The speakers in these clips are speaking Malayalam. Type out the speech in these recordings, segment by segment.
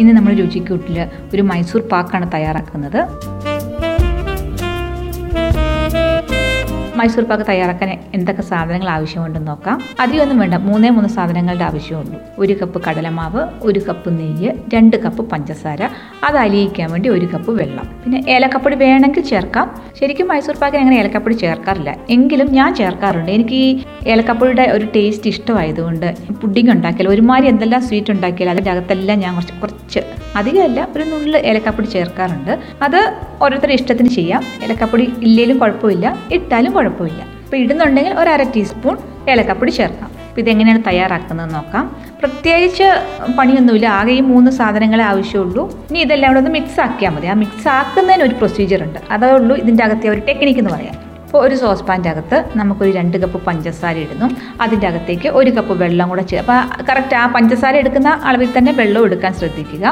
ഇന്ന് നമ്മൾ രുചിക്കൂട്ടിൽ ഒരു മൈസൂർ പാക്കാണ് തയ്യാറാക്കുന്നത്. മൈസൂർ പാക്ക് തയ്യാറാക്കാൻ എന്തൊക്കെ സാധനങ്ങൾ ആവശ്യമുണ്ടെന്ന് നോക്കാം. അധികമൊന്നും വേണ്ട മൂന്നേ മൂന്ന് സാധനങ്ങളുടെ ആവശ്യമുള്ളൂ. ഒരു കപ്പ് കടലമാവ് ഒരു കപ്പ് നെയ്യ് രണ്ട് കപ്പ് പഞ്ചസാര അത് അലിയിക്കാൻ വേണ്ടി ഒരു കപ്പ് വെള്ളം. പിന്നെ ഏലക്കപ്പൊടി വേണമെങ്കിൽ ചേർക്കാം. ശരിക്കും മൈസൂർ പാക്കിന് അങ്ങനെ ഏലക്കപ്പൊടി ചേർക്കാറില്ല. എങ്കിലും ഞാൻ ചേർക്കാറുണ്ട്. എനിക്ക് ഈ ഏലക്കപ്പൊടിയുടെ ഒരു ടേസ്റ്റ് ഇഷ്ടമായതുകൊണ്ട് പുഡിംഗ് ഉണ്ടാക്കിയാൽ ഒരുമാതിരി എന്തെല്ലാം സ്വീറ്റ് ഉണ്ടാക്കിയാൽ അതിന്റെ അകത്തെല്ലാം ഞാൻ കുറച്ച് കുറച്ച് അധികമല്ല ഒരു നുള്ളിൽ ഏലക്കപ്പൊടി ചേർക്കാറുണ്ട്. അത് ഓരോരുത്തരുടെ ഇഷ്ടത്തിന് ചെയ്യാം. ഏലക്കപ്പൊടി ഇല്ലേലും കുഴപ്പമില്ല ഇട്ടാലും കുഴപ്പമില്ല. അപ്പോൾ ഇടുന്നുണ്ടെങ്കിൽ ഒരു അര ടീസ്പൂൺ ഏലക്കപ്പൊടി ചേർക്കാം. അപ്പോൾ ഇതെങ്ങനെയാണ് തയ്യാറാക്കുന്നത് നോക്കാം. പ്രത്യേകിച്ച് പണിയൊന്നുമില്ല ആകെ ഈ മൂന്ന് സാധനങ്ങളെ ആവശ്യമുള്ളൂ. ഇനി ഇതെല്ലാം കൂടെ ഒന്ന് മിക്സ് ആക്കിയാൽ മതി. ആ മിക്സ് ആക്കുന്നതിന് ഒരു പ്രൊസീജിയർ ഉണ്ട്. അതേ ഉള്ളൂ ഇതിന്റെ അകത്തെ ഒരു ടെക്നിക്ക് എന്ന് പറയാം. അപ്പോൾ ഒരു സോസ് പാന്റെ അകത്ത് നമുക്കൊരു രണ്ട് കപ്പ് പഞ്ചസാര ഇടുന്നു. അതിന്റെ അകത്തേക്ക് ഒരു കപ്പ് വെള്ളം കൂടെ ചേർ അപ്പോൾ കറക്റ്റ് ആ പഞ്ചസാര എടുക്കുന്ന അളവിൽ തന്നെ വെള്ളം എടുക്കാൻ ശ്രദ്ധിക്കുക.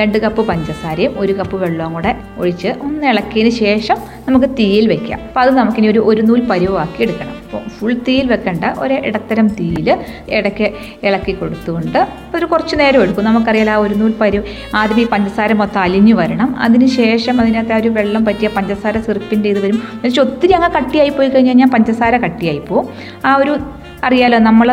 രണ്ട് കപ്പ് പഞ്ചസാരയും ഒരു കപ്പ് വെള്ളവും കൂടെ ഒഴിച്ച് ഒന്ന് ഇളക്കിയതിന് ശേഷം നമുക്ക് തീയിൽ വെക്കാം. അപ്പോൾ അത് നമുക്കിനി ഒരു ഒരു നൂൽ പരുവാക്കി എടുക്കണം. ഫുൾ തീയിൽ വെക്കേണ്ട ഒരു ഇടത്തരം തീയിൽ ഇടയ്ക്ക് ഇളക്കി കൊടുത്തുകൊണ്ട് ഒരു കുറച്ച് നേരം എടുക്കും. നമുക്കറിയാലോ ആ ഒരു നൂൽ പരു ആദ്യം ഈ പഞ്ചസാര മൊത്തം അലിഞ്ഞു വരണം. അതിന് ശേഷം അതിനകത്ത് ആ ഒരു വെള്ളം പറ്റിയ പഞ്ചസാര സിറപ്പിന്റെ ഇത് വരും. എന്നുവെച്ചാൽ ഒത്തിരി അങ്ങ് കട്ടിയായി പോയി കഴിഞ്ഞ് കഴിഞ്ഞാൽ പഞ്ചസാര കട്ടിയായി പോകും ആ ഒരു അറിയാലോ നമ്മൾ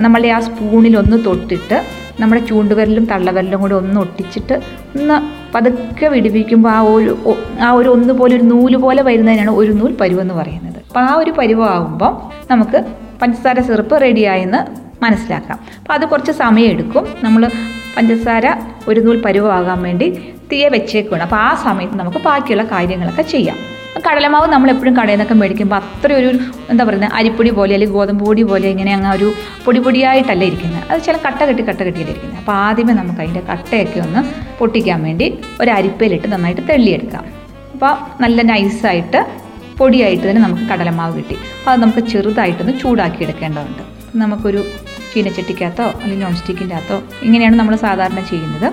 നമ്മളുടെ ആ സ്പൂണിൽ ഒന്ന് തൊട്ടിട്ട് നമ്മുടെ ചൂണ്ടുവിരലും തള്ളവിരലും കൂടി ഒന്ന് ഒട്ടിച്ചിട്ട് ഒന്ന് പതുക്കെ വിടിവിക്കുമ്പോൾ ആ ഒരു ആ ഒരു ഒന്ന് പോലെ ഒരു നൂൽ പോലെ വരുന്നതിനാണ് ഒരു നൂൽ പരുവെന്ന് പറയുന്നത്. അപ്പോൾ ആ ഒരു പരുവാകുമ്പം നമുക്ക് പഞ്ചസാര സിറപ്പ് റെഡിയായെന്ന് മനസ്സിലാക്കാം. അപ്പോൾ അത് കുറച്ച് സമയം എടുക്കും. നമ്മൾ പഞ്ചസാര ഒരു നൂൽ പരുവാകാൻ വേണ്ടി തീയെ വെച്ചേക്കുവാണ്. അപ്പോൾ ആ സമയത്ത് നമുക്ക് ബാക്കിയുള്ള കാര്യങ്ങളൊക്കെ ചെയ്യാം. കടലമാവ് നമ്മൾ എപ്പോഴും കടയിൽ നിന്നൊക്കെ മേടിക്കുമ്പോൾ അത്ര ഒരു എന്താ പറയുന്നത് അരിപ്പൊടി പോലെ അല്ലെങ്കിൽ ഗോതമ്പ് പൊടി പോലെ ഇങ്ങനെ അങ്ങ് ഒരു പൊടി പൊടിയായിട്ടല്ല ഇരിക്കുന്നത്. അത് ചില കട്ട കെട്ടി കട്ട കെട്ടിയിട്ടിരിക്കുന്നത് അപ്പോൾ ആദ്യമേ നമുക്ക് അതിന്റെ കട്ടയൊക്കെ ഒന്ന് പൊട്ടിക്കാൻ വേണ്ടി ഒരു അരിപ്പയിലിട്ട് നന്നായിട്ട് തെള്ളിയെടുക്കാം. അപ്പോൾ നല്ല നൈസായിട്ട് പൊടിയായിട്ട് തന്നെ നമുക്ക് കടലമാവ് കിട്ടി. അപ്പോൾ അത് നമുക്ക് ചെറുതായിട്ടൊന്ന് ചൂടാക്കി എടുക്കേണ്ടതുണ്ട് നമുക്കൊരു ചീനച്ചട്ടിക്കകത്തോ അല്ലെങ്കിൽ നോൺ സ്റ്റിക്കിന്റെ അകത്തോ ഇങ്ങനെയാണ് നമ്മൾ സാധാരണ ചെയ്യുന്നത്.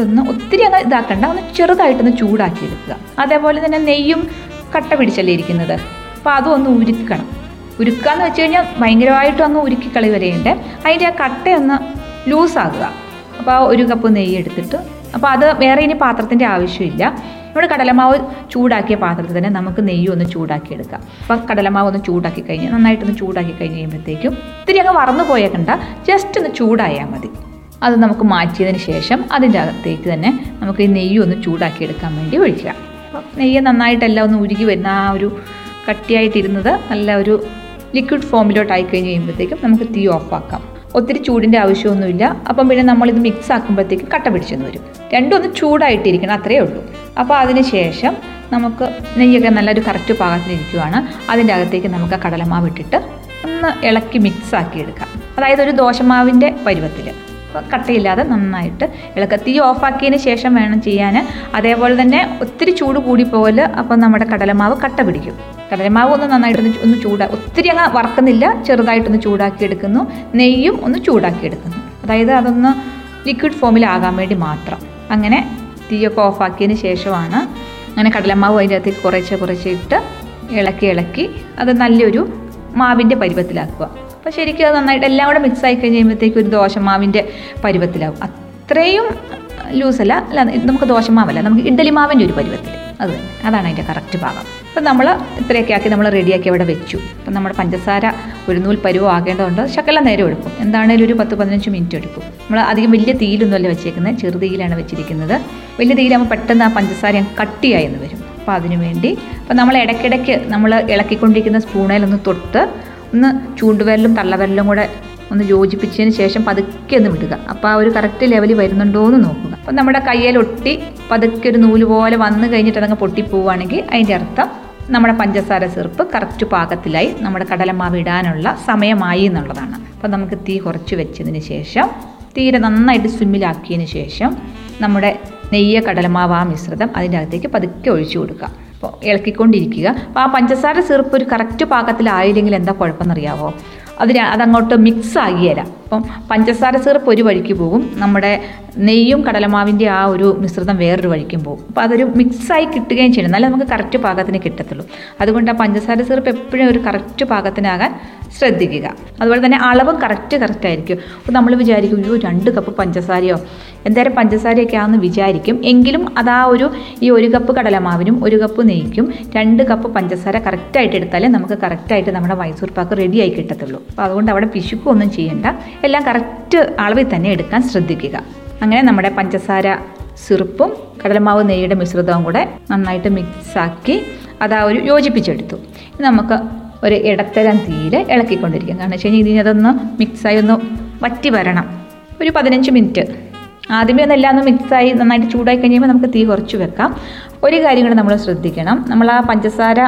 ഇതൊന്ന് ഒത്തിരി അങ്ങ് ഇതാക്കണ്ട ഒന്ന് ചെറുതായിട്ടൊന്ന് ചൂടാക്കി എടുക്കുക അതേപോലെ തന്നെ നെയ്യും കട്ട പിടിച്ചല്ലേ ഇരിക്കുന്നത്. അപ്പോൾ അതും ഒന്ന് ഉരുക്കണം. ഉരുക്കാന്ന് വെച്ച് കഴിഞ്ഞാൽ ഭയങ്കരമായിട്ടും അങ്ങ് ഉരുക്കിക്കളി വരെയുണ്ട് അതിന്റെ ആ കട്ടയൊന്ന് ലൂസാകുക അപ്പോൾ ആ ഒരു കപ്പ് നെയ്യ് എടുത്തിട്ട് അപ്പോൾ അത് വേറെ ഇനി പാത്രത്തിന്റെ ആവശ്യമില്ല. നമ്മുടെ കടലമാവ് ചൂടാക്കിയ പാത്രത്തിൽ തന്നെ നമുക്ക് നെയ്യ് ഒന്ന് ചൂടാക്കി എടുക്കാം അപ്പം കടലമാവ് ഒന്ന് ചൂടാക്കി കഴിഞ്ഞ് നന്നായിട്ടൊന്ന് ചൂടാക്കി കഴിഞ്ഞ് കഴിയുമ്പോഴത്തേക്കും ഇത്തിരി അങ്ങ് വറന്നു പോയേക്കണ്ട ജസ്റ്റ് ഒന്ന് ചൂടായാൽ മതി. അത് നമുക്ക് മാറ്റിയതിന് ശേഷം അതിന്റെ അകത്തേക്ക് തന്നെ നമുക്ക് ഈ നെയ്യ് ഒന്ന് ചൂടാക്കി എടുക്കാൻ വേണ്ടി ഒഴിക്കുക അപ്പം നെയ്യ് നന്നായിട്ടെല്ലാം ഒന്ന് ഉരുകി വരുന്ന ആ ഒരു കട്ടിയായിട്ടിരുന്നത് നല്ല ഒരു ലിക്വിഡ് ഫോമിലോട്ടായി കഴിഞ്ഞ് കഴിയുമ്പോഴത്തേക്കും നമുക്ക് തീ ഓഫാക്കാം. ഒത്തിരി ചൂടിന്റെ ആവശ്യമൊന്നുമില്ല. അപ്പം പിന്നെ നമ്മളിത് മിക്സ് ആക്കുമ്പോഴത്തേക്കും കട്ട പിടിച്ചെന്ന് വരും. രണ്ടും ഒന്ന് ചൂടായിട്ടിരിക്കണം അത്രയേ ഉള്ളൂ. അപ്പോൾ അതിന് ശേഷം നമുക്ക് നെയ്യൊക്കെ നല്ലൊരു കറക്റ്റ് പാകത്തിലിരിക്കുവാണ്. അതിന്റെ അകത്തേക്ക് നമുക്ക് കടലമാവ് ഇട്ടിട്ട് ഒന്ന് ഇളക്കി മിക്സ് ആക്കി എടുക്കാം അതായത് ഒരു ദോശമാവിന്റെ പരുവത്തിൽ കട്ടയില്ലാതെ നന്നായിട്ട് ഇളക്കുക. തീ ഓഫാക്കിയതിന് ശേഷം വേണം ചെയ്യാൻ. അതേപോലെ തന്നെ ഒത്തിരി ചൂട് കൂടി പോകൽ അപ്പം നമ്മുടെ കടലമാവ് കട്ട പിടിക്കും. കടലമാവ് ഒന്ന് നന്നായിട്ടൊന്ന് ഒന്ന് ചൂടാ ഒത്തിരി അങ്ങ് വറക്കുന്നില്ല. ചെറുതായിട്ടൊന്ന് ചൂടാക്കി എടുക്കുന്നു. നെയ്യും ഒന്ന് ചൂടാക്കി എടുക്കുന്നു. അതായത് അതൊന്ന് ലിക്വിഡ് ഫോമിലാകാൻ വേണ്ടി മാത്രം. അങ്ങനെ തീയൊക്കെ ഓഫാക്കിയതിന് ശേഷമാണ് അങ്ങനെ കടലമാവ് അതിന്റെ അകത്തേക്ക് കുറേശ്ശെ കുറേശ്ശെ ഇട്ട് ഇളക്കി ഇളക്കി അത് നല്ലൊരു മാവിന്റെ പരുവത്തിലാക്കുക. അപ്പോൾ ശരിക്കും അത് നന്നായിട്ട് എല്ലാം കൂടെ മിക്സ് ആയി കഴിഞ്ഞ് കഴിയുമ്പോഴത്തേക്കും ഒരു ദോശമാവിന്റെ പരുവത്തിലാവും. അത്രയും ലൂസല്ല അല്ല നമുക്ക് ദോശമാവല്ല നമുക്ക് ഇഡ്ഡലി മാവിന്റെ ഒരു പരുവത്തിൽ അത് തന്നെ. അതാണ് അതിന്റെ കറക്റ്റ് ഭാഗം. അപ്പം നമ്മൾ ഇത്രയൊക്കെ ആക്കി നമ്മൾ റെഡിയാക്കി അവിടെ വെച്ചു. അപ്പം നമ്മുടെ പഞ്ചസാര ഒരു നൂൽ പരുവം ആകേണ്ടതുണ്ട്. ശക്കല നേരം എടുക്കും. എന്താണേലും ഒരു പത്ത് പതിനഞ്ച് മിനിറ്റ് എടുക്കും. നമ്മൾ അധികം വലിയ തീയിലൊന്നുമല്ല വെച്ചേക്കുന്നത്. ചെറുതീയിലാണ് വെച്ചിരിക്കുന്നത്. വലിയ തീയിലാകുമ്പോൾ പെട്ടെന്ന് ആ പഞ്ചസാര കട്ടിയായി എന്ന് വരും. അപ്പോൾ അതിനു വേണ്ടി അപ്പോൾ നമ്മൾ ഇടയ്ക്കിടയ്ക്ക് നമ്മൾ ഇളക്കിക്കൊണ്ടിരിക്കുന്ന സ്പൂണേലൊന്ന് തൊട്ട് ഒന്ന് ചൂണ്ടുവിരലും തള്ളവിരലും കൂടെ ഒന്ന് യോജിപ്പിച്ചതിന് ശേഷം പതുക്കെ ഒന്ന് വിടുക. അപ്പോൾ ആ ഒരു കറക്റ്റ് ലെവലിൽ വരുന്നുണ്ടോ എന്ന് നോക്കുക. അപ്പം നമ്മുടെ കയ്യിൽ ഒട്ടി പതുക്കെ ഒരു നൂൽ പോലെ വന്നു കഴിഞ്ഞിട്ട് അതങ്ങ് പൊട്ടിപ്പോവുകയാണെങ്കിൽ അതിന്റെ അർത്ഥം നമ്മുടെ പഞ്ചസാര ചെറുപ്പ് കറക്റ്റ് പാകത്തിലായി നമ്മുടെ കടലമാവ് ഇടാനുള്ള സമയമായി എന്നുള്ളതാണ്. അപ്പം നമുക്ക് തീ കുറച്ച് വെച്ചതിന് ശേഷം തീരെ നന്നായിട്ട് സ്വിമ്മിലാക്കിയതിന് ശേഷം നമ്മുടെ നെയ്യ കടലമാവ് ആ മിശ്രിതം അതിന്റെ അകത്തേക്ക് പതുക്കെ ഒഴിച്ചു കൊടുക്കുക. അപ്പോൾ ഇളക്കിക്കൊണ്ടിരിക്കുക. അപ്പോൾ ആ പഞ്ചസാര സിറപ്പ് ഒരു കറക്റ്റ് പാകത്തിലായില്ലെങ്കിൽ എന്താ കുഴപ്പമെന്നറിയാവോ? അതിന് അതങ്ങോട്ട് മിക്സ് ആകിയല്ല അപ്പം പഞ്ചസാര സിറപ്പ് ഒരു വഴിക്ക് പോകും. നമ്മുടെ നെയ്യും കടലമാവിന്റെ ആ ഒരു മിശ്രിതം വേറൊരു വഴിക്കും പോകും. അപ്പോൾ അതൊരു മിക്സായി കിട്ടുകയും ചെയ്യണം എന്നാലേ നമുക്ക് കറക്റ്റ് പാകത്തിന് കിട്ടത്തുള്ളൂ. അതുകൊണ്ട് ആ പഞ്ചസാര സിറപ്പ് എപ്പോഴും ഒരു കറക്റ്റ് പാകത്തിനാകാൻ ശ്രദ്ധിക്കുക. അതുപോലെ തന്നെ അളവും കറക്റ്റ് കറക്റ്റ് ആയിരിക്കും. അപ്പോൾ നമ്മൾ വിചാരിക്കും അയ്യോ രണ്ട് കപ്പ് പഞ്ചസാരയോ? എന്തായാലും പഞ്ചസാരയൊക്കെ ആണെന്ന് വിചാരിക്കും. എങ്കിലും അതാ ഒരു ഈ ഒരു കപ്പ് കടലമാവിനും ഒരു കപ്പ് നെയ്ക്കും രണ്ട് കപ്പ് പഞ്ചസാര കറക്റ്റായിട്ട് എടുത്താലേ നമുക്ക് കറക്റ്റായിട്ട് നമ്മുടെ മൈസൂർ പാക്ക് റെഡിയായി കിട്ടത്തുള്ളൂ. അപ്പോൾ അതുകൊണ്ട് അവിടെ പിശുക്കൊന്നും ചെയ്യേണ്ട. എല്ലാം കറക്റ്റ് അളവിൽ തന്നെ എടുക്കാൻ ശ്രദ്ധിക്കുക. അങ്ങനെ നമ്മുടെ പഞ്ചസാര സിറുപ്പും കടലമാവ് നെയ്യുടെ മിശ്രിതവും കൂടെ നന്നായിട്ട് മിക്സാക്കി അത് ആ ഒരു യോജിപ്പിച്ചെടുത്തു. നമുക്ക് ഒരു ഇടത്തരം തീയിൽ ഇളക്കിക്കൊണ്ടിരിക്കും കാരണം വെച്ച് കഴിഞ്ഞാൽ ഇതിന് അതൊന്ന് മിക്സായി ഒന്ന് വറ്റി വരണം. ഒരു പതിനഞ്ച് മിനിറ്റ്. ആദ്യമേ ഒന്ന് എല്ലാം ഒന്ന് മിക്സായി നന്നായിട്ട് ചൂടായി കഴിയുമ്പോൾ നമുക്ക് തീ കുറച്ച് വെക്കാം. ഒരു കാര്യം കൂടെ നമ്മൾ ശ്രദ്ധിക്കണം. നമ്മൾ ആ പഞ്ചസാര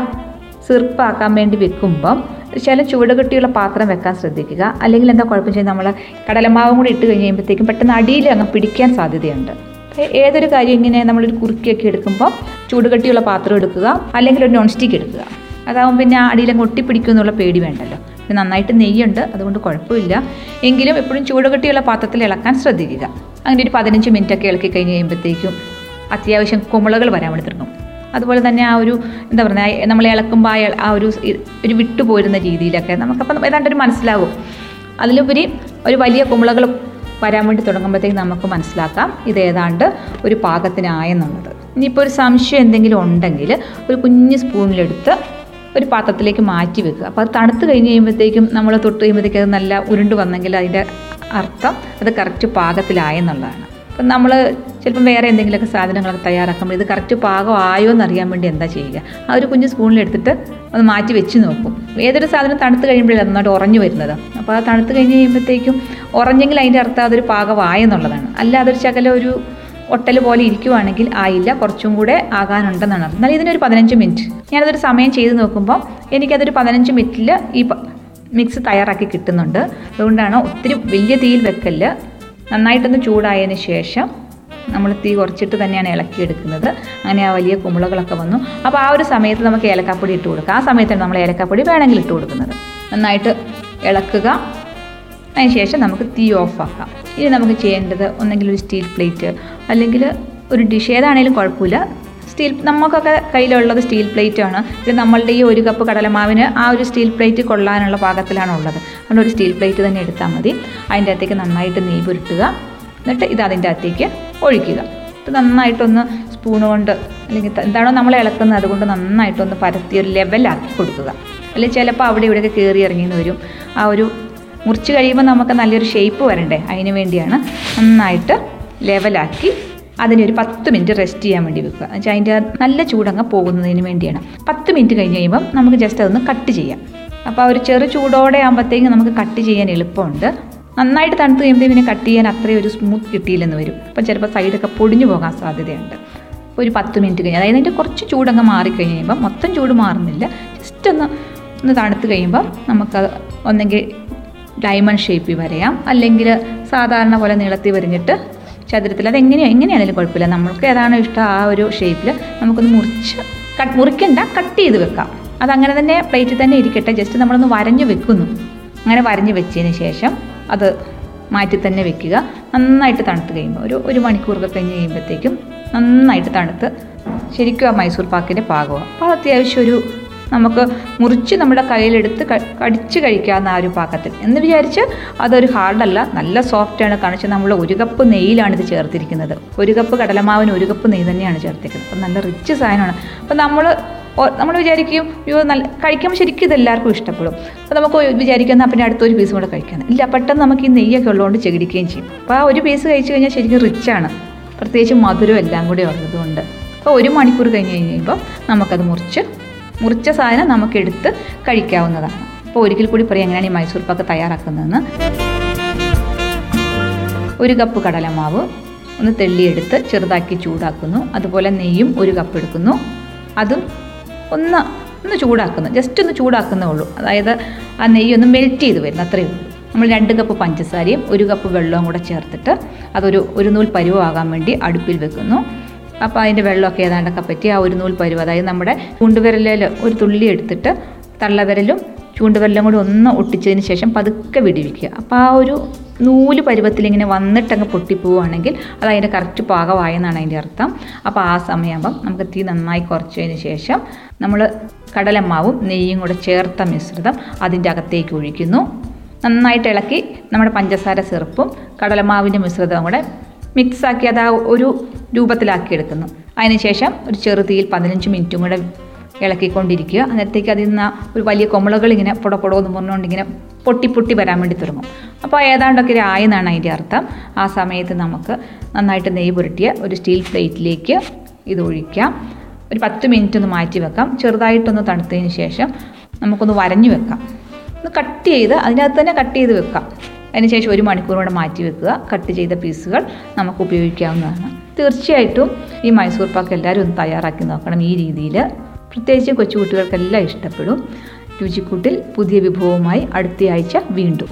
സിർപ്പാക്കാൻ വേണ്ടി വെക്കുമ്പം ചില ചുവടുകെട്ടിയുള്ള പാത്രം വെക്കാൻ ശ്രദ്ധിക്കുക. അല്ലെങ്കിൽ എന്താ കുഴപ്പം ചെയ്യുന്നത് നമ്മൾ കടലമാവും കൂടി ഇട്ട് കഴിഞ്ഞ് കഴിയുമ്പോഴത്തേക്കും പെട്ടെന്ന് അടിയിൽ അങ്ങ് പിടിക്കാൻ സാധ്യതയുണ്ട്. ഏതൊരു കാര്യം ഇങ്ങനെ നമ്മളൊരു കുറുക്കിയൊക്കെ എടുക്കുമ്പോൾ ചൂട് കെട്ടിയുള്ള പാത്രം എടുക്കുക അല്ലെങ്കിൽ ഒരു നോൺ സ്റ്റിക്ക് എടുക്കുക. അതാവും പിന്നെ അടിയിലങ്ങ് ഒട്ടിപ്പിടിക്കും എന്നുള്ള പേടി വേണ്ടല്ലോ. പിന്നെ നന്നായിട്ട് നെയ്യുണ്ട് അതുകൊണ്ട് കുഴപ്പമില്ല. എങ്കിലും എപ്പോഴും ചൂട് കെട്ടിയുള്ള പാത്രത്തിൽ ഇളക്കാൻ ശ്രദ്ധിക്കുക. അങ്ങനെ ഒരു പതിനഞ്ച് മിനിറ്റൊക്കെ ഇളക്കി കഴിഞ്ഞ് കഴിയുമ്പോഴത്തേക്കും അത്യാവശ്യം കുമിളകൾ വരാൻ വേണ്ടി തുടങ്ങും. അതുപോലെ തന്നെ ആ ഒരു എന്താ പറയുക നമ്മൾ ഇളക്കുമ്പോൾ ആ ഒരു ഒരു വിട്ടുപോരുന്ന രീതിയിലൊക്കെ നമുക്കപ്പം ഏതാണ്ടൊരു മനസ്സിലാകും അതിലുപരി ഒരു വലിയ കുമിളകൾ വരാൻ വേണ്ടി തുടങ്ങുമ്പോഴത്തേക്ക് നമുക്ക് മനസ്സിലാക്കാം ഇത് ഏതാണ്ട് ഒരു പാകത്തിനായെന്നുള്ളത്. ഇനിയിപ്പോൾ ഒരു സംശയം എന്തെങ്കിലും ഉണ്ടെങ്കിൽ ഒരു കുഞ്ഞ് സ്പൂണിലെടുത്ത് ഒരു പാത്രത്തിലേക്ക് മാറ്റി വെക്കുക. അപ്പോൾ അത് തണുത്ത് കഴിഞ്ഞ് കഴിയുമ്പോഴത്തേക്കും നമ്മൾ തൊട്ട് കഴിയുമ്പോഴത്തേക്കും അത് നല്ല ഉരുണ്ട് വന്നെങ്കിൽ അതിന്റെ അർത്ഥം അത് കറക്റ്റ് പാകത്തിലായെന്നുള്ളതാണ്. അപ്പം നമ്മൾ ചിലപ്പം വേറെ എന്തെങ്കിലുമൊക്കെ സാധനങ്ങളൊക്കെ തയ്യാറാക്കുമ്പോൾ ഇത് കറക്റ്റ് പാകം ആയോ എന്നറിയാൻ വേണ്ടി എന്താ ചെയ്യുക? ആ ഒരു കുഞ്ഞ് സ്പൂണിലെടുത്തിട്ട് ഒന്ന് മാറ്റി വെച്ച് നോക്കും. ഏതൊരു സാധനം തണുത്ത് കഴിയുമ്പോഴേ നന്നായിട്ട് ഉറഞ്ഞു വരുന്നത്? അപ്പോൾ ആ തണുത്ത് കഴിഞ്ഞ് കഴിയുമ്പോഴത്തേക്കും ഉറഞ്ഞെങ്കിൽ അതിന്റെ അർത്ഥം അതൊരു പാകമായെന്നുള്ളതാണ് അല്ല അതൊരു ശകലം ഒരു ഒട്ടൽ പോലെ ഇരിക്കുവാണെങ്കിൽ ആയില്ല കുറച്ചും കൂടെ ആകാനുണ്ടെന്നാണ് അർത്ഥം. എന്നാൽ ഇതിനൊരു പതിനഞ്ച് മിനിറ്റ് ഞാനതൊരു സമയം ചെയ്ത് നോക്കുമ്പോൾ എനിക്കതൊരു പതിനഞ്ച് മിനിറ്റിൽ ഈ മിക്സ് തയ്യാറാക്കി കിട്ടുന്നുണ്ട്. അതുകൊണ്ടാണ് ഒത്തിരി വലിയ തീയിൽ വെക്കൽ നന്നായിട്ടൊന്ന് ചൂടായതിന് ശേഷം നമ്മൾ തീ കുറച്ചിട്ട് തന്നെയാണ് ഇളക്കിയെടുക്കുന്നത്. അങ്ങനെ ആ വലിയ കുമ്പളകളൊക്കെ വന്നു. അപ്പോൾ ആ ഒരു സമയത്ത് നമുക്ക് ഏലക്കാപ്പൊടി ഇട്ട് കൊടുക്കുക ആ സമയത്താണ് നമ്മൾ ഏലക്കാപ്പൊടി വേണമെങ്കിൽ ഇട്ട് കൊടുക്കുന്നത്. നന്നായിട്ട് ഇളക്കുക. അതിനുശേഷം നമുക്ക് തീ ഓഫാക്കാം ഇനി നമുക്ക് ചെയ്യേണ്ടത് ഒന്നെങ്കിൽ ഒരു സ്റ്റീൽ പ്ലേറ്റ് അല്ലെങ്കിൽ ഒരു ഡിഷ് ഏതാണേലും കുഴപ്പമില്ല. സ്റ്റീൽ നമുക്കൊക്കെ കയ്യിലുള്ളത് സ്റ്റീൽ പ്ലേറ്റ് ആണ് ഇത് നമ്മളുടെ ഈ ഒരു കപ്പ് കടലമാവിന് ആ ഒരു സ്റ്റീൽ പ്ലേറ്റ് കൊള്ളാനുള്ള പാകത്തിലാണ് ഉള്ളത് അതുകൊണ്ട് ഒരു സ്റ്റീൽ പ്ലേറ്റ് തന്നെ എടുത്താൽ മതി. അതിന്റെ അകത്തേക്ക് നന്നായിട്ട് നെയ്യ് പുരട്ടുക. എന്നിട്ട് ഇത് അതിന്റെ അകത്തേക്ക് ഒഴിക്കുക. ഇത് നന്നായിട്ടൊന്ന് സ്പൂൺ കൊണ്ട് അല്ലെങ്കിൽ എന്താണോ നമ്മൾ ഇളക്കുന്നത് അതുകൊണ്ട് നന്നായിട്ടൊന്ന് പരത്തി ഒരു ലെവലാക്കി കൊടുക്കുക. അല്ലെങ്കിൽ ചിലപ്പോൾ അവിടെ ഇവിടെയൊക്കെ കയറി ഇറങ്ങിയെന്ന് വരും. ആ ഒരു മുറിച്ച് കഴിയുമ്പോൾ നമുക്ക് നല്ലൊരു ഷേപ്പ് വരണ്ടേ? അതിന് വേണ്ടിയാണ് നന്നായിട്ട് ലെവലാക്കി അതിനൊരു പത്ത് മിനിറ്റ് റെസ്റ്റ് ചെയ്യാൻ വേണ്ടി വെക്കുക. വെച്ചാൽ അതിന്റെ നല്ല ചൂടങ്ങ് പോകുന്നതിന് വേണ്ടിയാണ്. പത്ത് മിനിറ്റ് കഴിഞ്ഞ് കഴിയുമ്പം നമുക്ക് ജസ്റ്റ് അതൊന്ന് കട്ട് ചെയ്യാം. അപ്പോൾ ഒരു ചെറു ചൂടോടെ ആകുമ്പോഴത്തേക്കും നമുക്ക് കട്ട് ചെയ്യാൻ എളുപ്പമുണ്ട്. നന്നായിട്ട് തണുത്ത് കഴിയുമ്പോൾ പിന്നെ കട്ട് ചെയ്യാൻ അത്രയും ഒരു സ്മൂത്ത് കിട്ടിയില്ലെന്ന് വരും. അപ്പം ചിലപ്പോൾ സൈഡൊക്കെ പൊടിഞ്ഞു പോകാൻ സാധ്യതയുണ്ട്. ഒരു പത്ത് മിനിറ്റ് കഴിഞ്ഞ് അതായത് അതിന്റെ കുറച്ച് ചൂടങ്ങ് മാറിക്കഴിഞ്ഞ് കഴിയുമ്പോൾ മൊത്തം ചൂട് മാറുന്നില്ല. ജസ്റ്റ് ഒന്ന് ഒന്ന് തണുത്ത് കഴിയുമ്പോൾ നമുക്ക് ഒന്നെങ്കിൽ ഡയമണ്ട് ഷേപ്പിൽ വരയാം. അല്ലെങ്കിൽ സാധാരണ പോലെ നീളത്തിൽ വരിഞ്ഞിട്ട് ചതുരത്തിൽ. എങ്ങനെയോ എങ്ങനെയാണെങ്കിലും കുഴപ്പമില്ല. നമ്മൾക്ക് ഏതാണോ ഇഷ്ടം ആ ഒരു ഷേപ്പിൽ നമുക്കൊന്ന് മുറിച്ച് കട്ട് മുറിക്കണ്ട കട്ട് ചെയ്ത് വെക്കാം. അതങ്ങനെ തന്നെ പ്ലേറ്റിൽ തന്നെ ഇരിക്കട്ടെ. ജസ്റ്റ് നമ്മളൊന്ന് വരഞ്ഞു വെക്കുന്നു. അങ്ങനെ വരഞ്ഞു വെച്ചതിന് ശേഷം അത് മാറ്റി തന്നെ വെക്കുക. നന്നായിട്ട് തണുത്ത് കഴിയുമ്പോൾ ഒരു ഒരു മണിക്കൂറൊക്കെ കഴിഞ്ഞ് കഴിയുമ്പോഴത്തേക്കും നന്നായിട്ട് തണുത്ത് ശരിക്കും ആ മൈസൂർ പാക്കിന്റെ പാകമാണ് അപ്പോൾ അത് അത്യാവശ്യം ഒരു നമുക്ക് മുറിച്ച് നമ്മുടെ കയ്യിലെടുത്ത് കടിച്ച് കഴിക്കാവുന്ന ആ ഒരു പാക്കത്തിൽ എന്ന് വിചാരിച്ച് അതൊരു ഹാർഡല്ല നല്ല സോഫ്റ്റാണ് കാണിച്ച് നമ്മൾ ഒരു കപ്പ് നെയ്യിലാണ് ഇത് ചേർത്തിരിക്കുന്നത്. ഒരു കപ്പ് കടലമാവിന് ഒരു കപ്പ് നെയ്യ് തന്നെയാണ് ചേർത്തിരിക്കുന്നത്. അപ്പം നല്ല റിച്ച് സാധനമാണ്. അപ്പം നമ്മൾ നമ്മൾ വിചാരിക്കും അയ്യോ നല്ല കഴിക്കുമ്പോൾ ശരിക്കും ഇത് എല്ലാവർക്കും ഇഷ്ടപ്പെടും. അപ്പോൾ നമുക്ക് വിചാരിക്കുന്ന പിന്നെ അടുത്തൊരു പീസ് കൂടെ കഴിക്കാൻ ഇല്ല പെട്ടെന്ന് നമുക്ക് ഈ നെയ്യൊക്കെ ഉള്ളതുകൊണ്ട് ചെകിടിക്കുകയും ചെയ്യും. അപ്പോൾ ആ ഒരു പീസ് കഴിച്ച് കഴിഞ്ഞാൽ ശരിക്കും റിച്ചാണ് പ്രത്യേകിച്ച് മധുരം എല്ലാം കൂടി ഉള്ളതുകൊണ്ട്. അപ്പോൾ ഒരു മണിക്കൂർ കഴിഞ്ഞ് കഴിയുമ്പോൾ നമുക്കത് മുറിച്ച് മുറിച്ച സാധനം നമുക്കെടുത്ത് കഴിക്കാവുന്നതാണ്. അപ്പോൾ ഒരിക്കൽ കൂടി പറയാം എങ്ങനെയാണ് ഈ മൈസൂർ പാക്ക് തയ്യാറാക്കുന്നതെന്ന്. ഒരു കപ്പ് കടലമാവ് ഒന്ന് തെള്ളിയെടുത്ത് ചെറുതാക്കി ചൂടാക്കുന്നു. അതുപോലെ നെയ്യും ഒരു കപ്പ് എടുക്കുന്നു. അതും ഒന്ന് ഒന്ന് ചൂടാക്കുന്നു. ജസ്റ്റ് ഒന്ന് ചൂടാക്കുന്നേ ഉള്ളൂ. അതായത് ആ നെയ്യ് ഒന്ന് മെൽറ്റ് ചെയ്ത് വരുന്നു അത്രയേ ഉള്ളൂ. നമ്മൾ രണ്ട് കപ്പ് പഞ്ചസാരയും ഒരു കപ്പ് വെള്ളവും കൂടെ ചേർത്തിട്ട് അതൊരു ഒരു നൂൽ പരുവാകാൻ വേണ്ടി അടുപ്പിൽ വെക്കുന്നു. അപ്പോൾ അതിന്റെ വെള്ളമൊക്കെ ഏതാണ്ടൊക്കെ പറ്റി ആ ഒരു നൂൽ പരുവ് അതായത് നമ്മുടെ ചൂണ്ടുവിരലിൽ ഒരു തുള്ളി എടുത്തിട്ട് തള്ളവിരലും ചൂണ്ടുവിരലും കൂടി ഒന്ന് ഒട്ടിച്ചതിന് ശേഷം പതുക്കെ വിടിവിക്കുക. അപ്പോൾ ആ ഒരു നൂൽ പരുവത്തിൽ ഇങ്ങനെ വന്നിട്ടങ്ങ് പൊട്ടിപ്പോവുകയാണെങ്കിൽ അത് അതിന്റെ കറക്റ്റ് പാകമായെന്നാണ് അതിന്റെ അർത്ഥം. അപ്പോൾ ആ സമയമാകുമ്പം നമുക്ക് തീ നന്നായി കുറച്ചതിന് ശേഷം നമ്മൾ കടലമാവും നെയ്യും കൂടെ ചേർത്ത മിശ്രിതം അതിന്റെ അകത്തേക്ക് ഒഴിക്കുന്നു. നന്നായിട്ട് ഇളക്കി നമ്മുടെ പഞ്ചസാര സിറപ്പും കടലമാവിന്റെ മിശ്രിതവും കൂടെ മിക്സാക്കി അത് ആ ഒരു രൂപത്തിലാക്കി എടുക്കുന്നു അതിനുശേഷം ഒരു ചെറുതീയിൽ പതിനഞ്ച് മിനിറ്റും കൂടെ ഇളക്കിക്കൊണ്ടിരിക്കുക. അന്നേരത്തേക്ക് അതിൽ നിന്ന് ഒരു വലിയ കൊമളകൾ ഇങ്ങനെ പൊടപൊടോ എന്ന് പറഞ്ഞുകൊണ്ട് ഇങ്ങനെ പൊട്ടി പൊട്ടി വരാൻ വേണ്ടി തുടങ്ങും. അപ്പോൾ ഏതാണ്ടൊക്കെ ആയെന്നാണ് അതിന്റെ അർത്ഥം. ആ സമയത്ത് നമുക്ക് നന്നായിട്ട് നെയ്യ് പുരട്ടിയ ഒരു സ്റ്റീൽ പ്ലേറ്റിലേക്ക് ഇത് ഒഴിക്കാം. ഒരു പത്ത് മിനിറ്റ് ഒന്ന് മാറ്റി വെക്കാം. ചെറുതായിട്ടൊന്ന് തണുത്തതിന് ശേഷം നമുക്കൊന്ന് വരഞ്ഞു വെക്കാം. ഒന്ന് കട്ട് ചെയ്ത് അതിനകത്ത് തന്നെ കട്ട് ചെയ്ത് വെക്കാം. അതിനുശേഷം ഒരു മണിക്കൂർ കൂടെ മാറ്റി വെക്കുക. കട്ട് ചെയ്ത പീസുകൾ നമുക്ക് ഉപയോഗിക്കാവുന്നതാണ്. തീർച്ചയായിട്ടും ഈ മൈസൂർ പാക്ക് എല്ലാവരും ഒന്ന് തയ്യാറാക്കി നോക്കണം ഈ രീതിയിൽ. പ്രത്യേകിച്ച് കൊച്ചുകുട്ടികൾക്കെല്ലാം ഇഷ്ടപ്പെടും. രുചിക്കൂട്ടിൽ പുതിയ വിഭവവുമായി അടുത്തയാഴ്ച വീണ്ടും.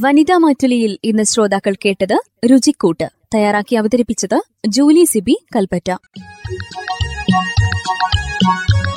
വനിതാ മാറ്റുലിയിൽ ഇന്ന് ശ്രോതാക്കൾ കേട്ടത് രുചിക്കൂട്ട്. തയ്യാറാക്കി അവതരിപ്പിച്ചത് ജൂലി സിബി കൽപ്പറ്റ.